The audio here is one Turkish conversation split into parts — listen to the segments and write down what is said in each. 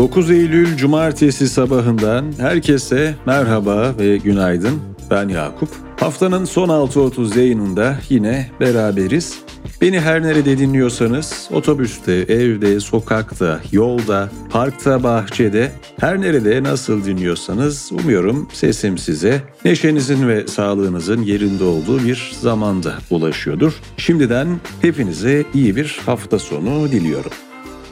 9 Eylül Cumartesi sabahından herkese merhaba ve günaydın. Ben Yakup. Haftanın son 6.30 yayınında yine beraberiz. Beni her nerede dinliyorsanız otobüste, evde, sokakta, yolda, parkta, bahçede her nerede nasıl dinliyorsanız umuyorum sesim size neşenizin ve sağlığınızın yerinde olduğu bir zamanda ulaşıyordur. Şimdiden hepinize iyi bir hafta sonu diliyorum.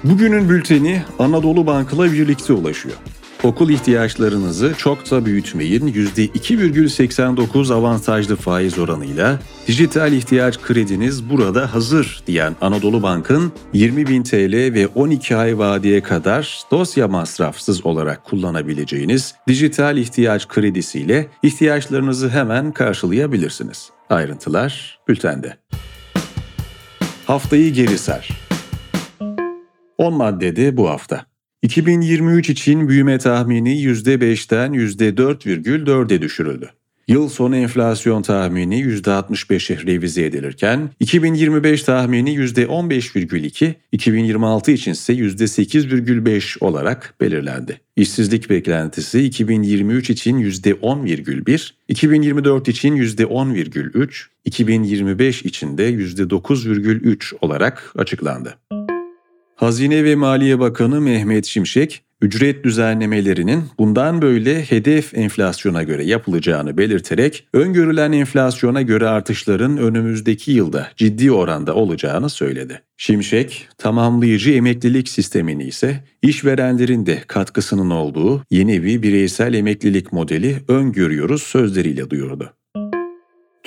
Bugünün bülteni Anadolu Bank'la birlikte ulaşıyor. Okul ihtiyaçlarınızı çok da büyütmeyin. %2,89 avantajlı faiz oranıyla dijital ihtiyaç krediniz burada hazır diyen Anadolu Bank'ın 20.000 TL ve 12 ay vadeye kadar dosya masrafsız olarak kullanabileceğiniz dijital ihtiyaç kredisiyle ihtiyaçlarınızı hemen karşılayabilirsiniz. Ayrıntılar bültende. Haftayı geri sar. 10 maddede bu hafta. 2023 için büyüme tahmini %5'ten %4,4'e düşürüldü. Yıl sonu enflasyon tahmini %65'e revize edilirken 2025 tahmini %15,2, 2026 için ise %8,5 olarak belirlendi. İşsizlik beklentisi 2023 için %10,1, 2024 için %10,3, 2025 için de %9,3 olarak açıklandı. Hazine ve Maliye Bakanı Mehmet Şimşek, ücret düzenlemelerinin bundan böyle hedef enflasyona göre yapılacağını belirterek öngörülen enflasyona göre artışların önümüzdeki yılda ciddi oranda olacağını söyledi. Şimşek, tamamlayıcı emeklilik sistemini ise işverenlerin de katkısının olduğu yeni bir bireysel emeklilik modeli öngörüyoruz sözleriyle duyurdu.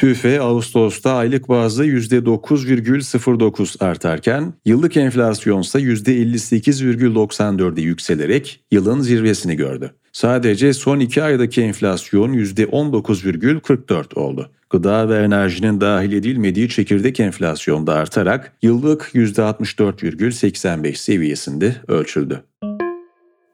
TÜFE Ağustos'ta aylık bazda %9,09 artarken yıllık enflasyon ise %58,94'e yükselerek yılın zirvesini gördü. Sadece son iki aydaki enflasyon %19,44 oldu. Gıda ve enerjinin dahil edilmediği çekirdek enflasyon da artarak yıllık %64,85 seviyesinde ölçüldü.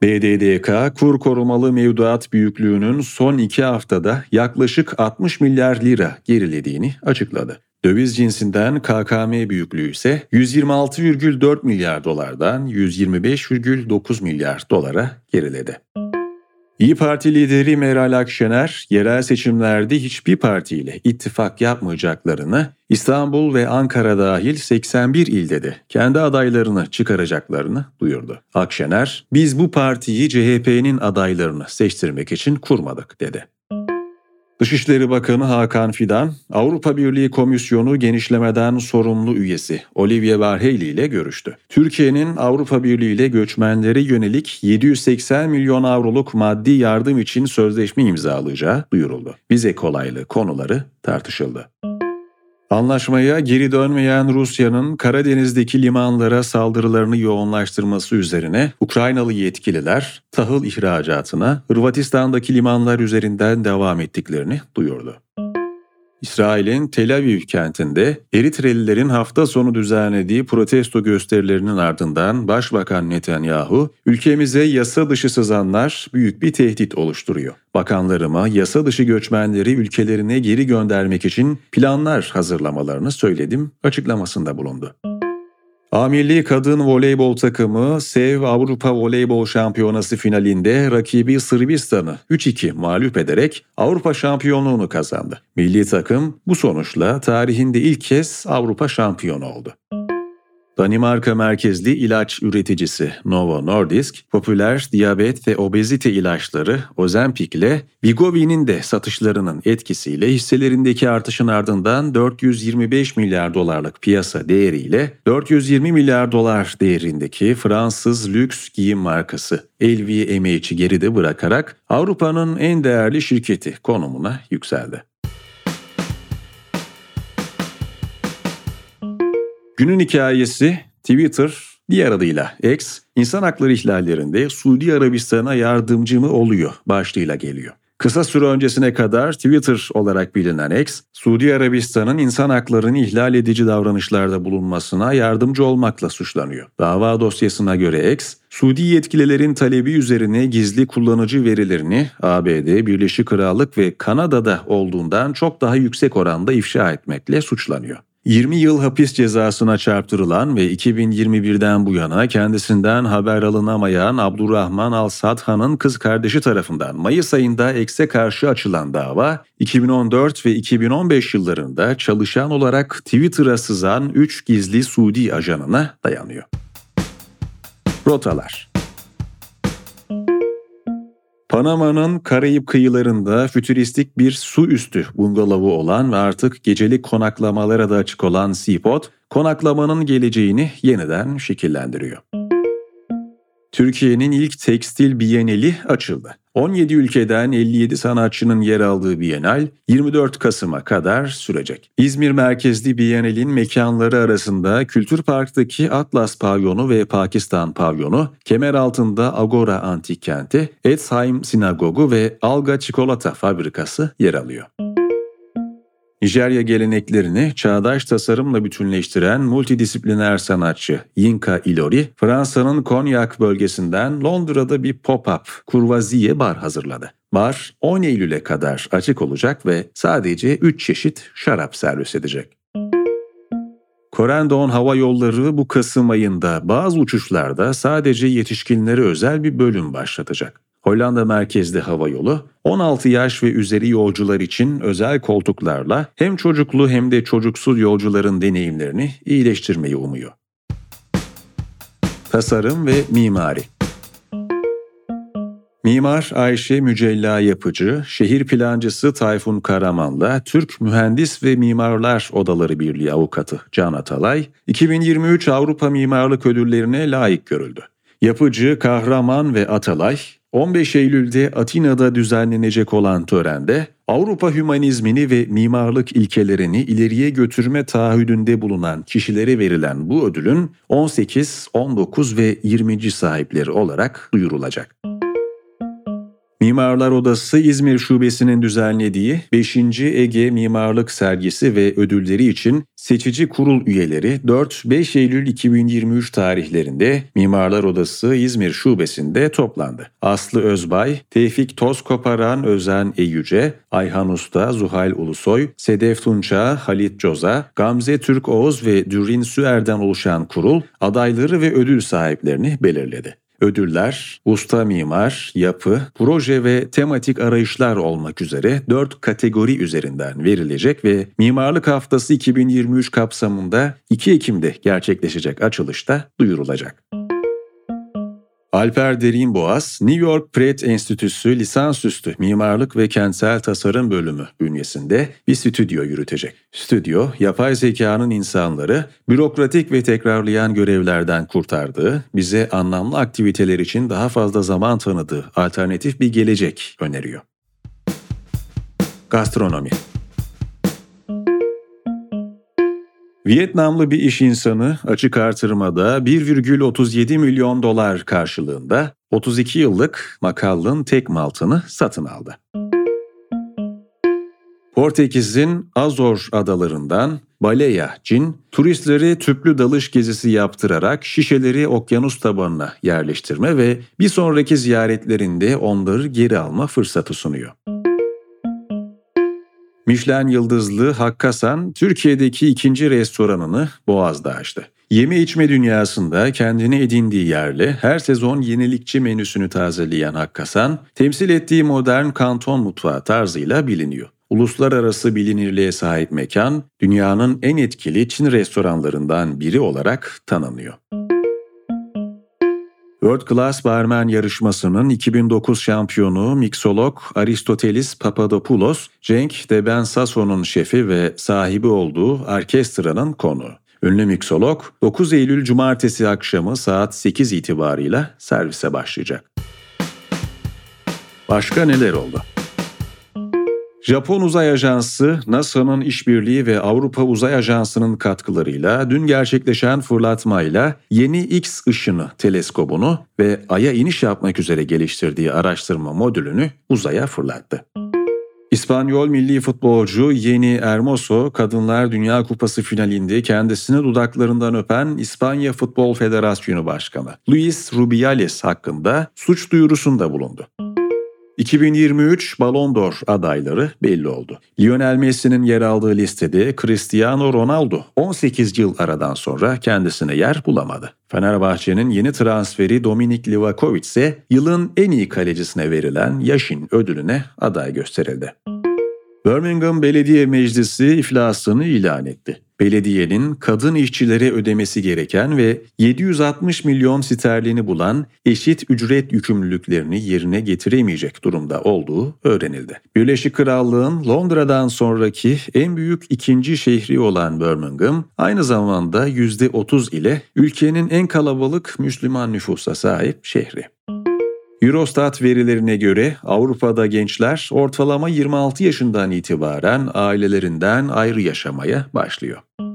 BDDK kur korumalı mevduat büyüklüğünün son iki haftada yaklaşık 60 milyar lira gerilediğini açıkladı. Döviz cinsinden KKM büyüklüğü ise 126,4 milyar dolardan 125,9 milyar dolara geriledi. İyi Parti lideri Meral Akşener, yerel seçimlerde hiçbir partiyle ittifak yapmayacaklarını, İstanbul ve Ankara dahil 81 ilde de kendi adaylarını çıkaracaklarını duyurdu. Akşener, biz bu partiyi CHP'nin adaylarını seçtirmek için kurmadık dedi. Dışişleri Bakanı Hakan Fidan, Avrupa Birliği Komisyonu genişlemeden sorumlu üyesi Olivier Varheyli ile görüştü. Türkiye'nin Avrupa Birliği ile göçmenlere yönelik 780 milyon avroluk maddi yardım için sözleşme imzalayacağı duyuruldu. Vize kolaylığı konuları tartışıldı. Anlaşmaya geri dönmeyen Rusya'nın Karadeniz'deki limanlara saldırılarını yoğunlaştırması üzerine Ukraynalı yetkililer tahıl ihracatına Hırvatistan'daki limanlar üzerinden devam ettiklerini duyurdu. İsrail'in Tel Aviv kentinde Eritrelilerin hafta sonu düzenlediği protesto gösterilerinin ardından Başbakan Netanyahu, ülkemize yasa dışı sızanlar büyük bir tehdit oluşturuyor. Bakanlarıma yasa dışı göçmenleri ülkelerine geri göndermek için planlar hazırlamalarını söyledim açıklamasında bulundu. A milli kadın voleybol takımı SEV Avrupa Voleybol Şampiyonası finalinde rakibi Sırbistan'ı 3-2 mağlup ederek Avrupa şampiyonluğunu kazandı. Milli takım bu sonuçla tarihinde ilk kez Avrupa şampiyonu oldu. Danimarka merkezli ilaç üreticisi Novo Nordisk, popüler diyabet ve obezite ilaçları Ozempic ile Vigovi'nin de satışlarının etkisiyle hisselerindeki artışın ardından 425 milyar dolarlık piyasa değeriyle 420 milyar dolar değerindeki Fransız lüks giyim markası LVMH'i geride bırakarak Avrupa'nın en değerli şirketi konumuna yükseldi. Günün hikayesi Twitter, diğer adıyla X, insan hakları ihlallerinde Suudi Arabistan'a yardımcı mı oluyor başlığıyla geliyor. Kısa süre öncesine kadar Twitter olarak bilinen X, Suudi Arabistan'ın insan haklarını ihlal edici davranışlarda bulunmasına yardımcı olmakla suçlanıyor. Dava dosyasına göre X, Suudi yetkililerin talebi üzerine gizli kullanıcı verilerini ABD, Birleşik Krallık ve Kanada'da olduğundan çok daha yüksek oranda ifşa etmekle suçlanıyor. 20 yıl hapis cezasına çarptırılan ve 2021'den bu yana kendisinden haber alınamayan Abdurrahman Al-Sadhan'ın kız kardeşi tarafından Mayıs ayında ekse karşı açılan dava, 2014 ve 2015 yıllarında çalışan olarak Twitter'a sızan 3 gizli Suudi ajanına dayanıyor. Rotalar Panama'nın Karayip kıyılarında fütüristik bir su üstü bungalovu olan ve artık gecelik konaklamalara da açık olan Seaport, konaklamanın geleceğini yeniden şekillendiriyor. Türkiye'nin ilk tekstil biyeneli açıldı. 17 ülkeden 57 sanatçının yer aldığı Bienal 24 Kasım'a kadar sürecek. İzmir merkezli Bienal'in mekanları arasında Kültür Park'taki Atlas Pavyonu ve Pakistan Pavyonu, kemer altında Agora Antik Kenti, Etzheim Sinagogu ve Alga Çikolata Fabrikası yer alıyor. Nijerya geleneklerini çağdaş tasarımla bütünleştiren multidisipliner sanatçı Yinka Ilori, Fransa'nın Konyak bölgesinden Londra'da bir pop-up kurvaziye bar hazırladı. Bar 10 Eylül'e kadar açık olacak ve sadece 3 çeşit şarap servis edecek. Korendon Hava Yolları bu Kasım ayında bazı uçuşlarda sadece yetişkinlere özel bir bölüm başlatacak. Hollanda merkezli hava yolu 16 yaş ve üzeri yolcular için özel koltuklarla hem çocuklu hem de çocuksuz yolcuların deneyimlerini iyileştirmeyi umuyor. Tasarım ve mimari Mimar Ayşe Mücella Yapıcı, şehir plancısı Tayfun Karaman'la Türk Mühendis ve Mimarlar Odaları Birliği avukatı Can Atalay, 2023 Avrupa Mimarlık Ödülleri'ne layık görüldü. Yapıcı, Kahraman ve Atalay 15 Eylül'de Atina'da düzenlenecek olan törende Avrupa hümanizmini ve mimarlık ilkelerini ileriye götürme taahhüdünde bulunan kişilere verilen bu ödülün 18, 19 ve 20. sahipleri olarak duyurulacak. Mimarlar Odası İzmir Şubesi'nin düzenlediği 5. Ege Mimarlık Sergisi ve ödülleri için seçici kurul üyeleri 4-5 Eylül 2023 tarihlerinde Mimarlar Odası İzmir Şubesi'nde toplandı. Aslı Özbay, Tevfik Tozkoparan Özen Eyyüce, Ayhan Usta, Zuhal Ulusoy, Sedef Tunça, Halit Coza, Gamze Türk Oğuz ve Dürrin Süer'den oluşan kurul adayları ve ödül sahiplerini belirledi. Ödüller, usta mimar, yapı, proje ve tematik arayışlar olmak üzere 4 kategori üzerinden verilecek ve Mimarlık Haftası 2023 kapsamında 2 Ekim'de gerçekleşecek açılışta duyurulacak. Alper Derinboğaz, New York Pratt Enstitüsü lisansüstü mimarlık ve kentsel tasarım bölümü bünyesinde bir stüdyo yürütecek. Stüdyo, yapay zekanın insanları bürokratik ve tekrarlayan görevlerden kurtardığı, bize anlamlı aktiviteler için daha fazla zaman tanıdığı alternatif bir gelecek öneriyor. Gastronomi Vietnamlı bir iş insanı açık artırmada 1,37 milyon dolar karşılığında 32 yıllık Makallın tek maltını satın aldı. Portekiz'in Azor adalarından Baleya cin, turistleri tüplü dalış gezisi yaptırarak şişeleri okyanus tabanına yerleştirme ve bir sonraki ziyaretlerinde onları geri alma fırsatı sunuyor. Michelin yıldızlı Hakkasan Türkiye'deki ikinci restoranını Boğaz'da açtı. Yeme içme dünyasında kendini edindiği yerle her sezon yenilikçi menüsünü tazeleyen Hakkasan, temsil ettiği modern kanton mutfağı tarzıyla biliniyor. Uluslararası bilinirliğe sahip mekan, dünyanın en etkili Çin restoranlarından biri olarak tanınıyor. World Class Barman yarışmasının 2009 şampiyonu miksolog Aristotelis Papadopoulos, Cenk de Ben şefi ve sahibi olduğu orkestranın konu. Ünlü miksolog 9 Eylül Cumartesi akşamı saat 8 itibarıyla servise başlayacak. Başka neler oldu? Japon Uzay Ajansı, NASA'nın işbirliği ve Avrupa Uzay Ajansı'nın katkılarıyla dün gerçekleşen fırlatmayla yeni X ışını teleskobunu ve Ay'a iniş yapmak üzere geliştirdiği araştırma modülünü uzaya fırlattı. İspanyol milli futbolcu Yeni Hermoso, Kadınlar Dünya Kupası finalinde kendisini dudaklarından öpen İspanya Futbol Federasyonu Başkanı Luis Rubiales hakkında suç duyurusunda bulundu. 2023 Ballon d'Or adayları belli oldu. Lionel Messi'nin yer aldığı listede Cristiano Ronaldo 18 yıl aradan sonra kendisine yer bulamadı. Fenerbahçe'nin yeni transferi Dominik Livakovic ise yılın en iyi kalecisine verilen Yaşin ödülüne aday gösterildi. Birmingham Belediye Meclisi iflasını ilan etti. Belediyenin kadın işçilere ödemesi gereken ve 760 milyon sterlini bulan eşit ücret yükümlülüklerini yerine getiremeyecek durumda olduğu öğrenildi. Birleşik Krallığın Londra'dan sonraki en büyük ikinci şehri olan Birmingham, aynı zamanda %30 ile ülkenin en kalabalık Müslüman nüfusa sahip şehri. Eurostat verilerine göre Avrupa'da gençler ortalama 26 yaşından itibaren ailelerinden ayrı yaşamaya başlıyor.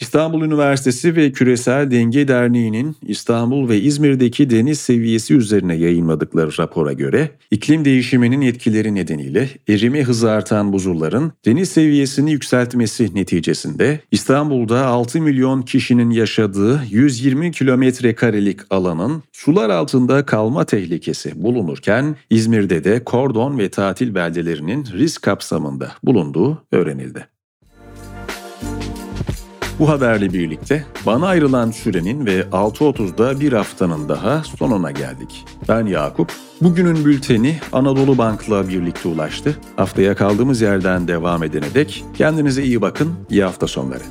İstanbul Üniversitesi ve Küresel Denge Derneği'nin İstanbul ve İzmir'deki deniz seviyesi üzerine yayınladıkları rapora göre iklim değişiminin etkileri nedeniyle erime hızı artan buzulların deniz seviyesini yükseltmesi neticesinde İstanbul'da 6 milyon kişinin yaşadığı 120 kilometre karelik alanın sular altında kalma tehlikesi bulunurken İzmir'de de kordon ve tatil beldelerinin risk kapsamında bulunduğu öğrenildi. Bu haberle birlikte bana ayrılan sürenin ve 6.30'da bir haftanın daha sonuna geldik. Ben Yakup. Bugünün bülteni Anadolu Bank'la birlikte ulaştı. Haftaya kaldığımız yerden devam edene dek kendinize iyi bakın, iyi hafta sonları.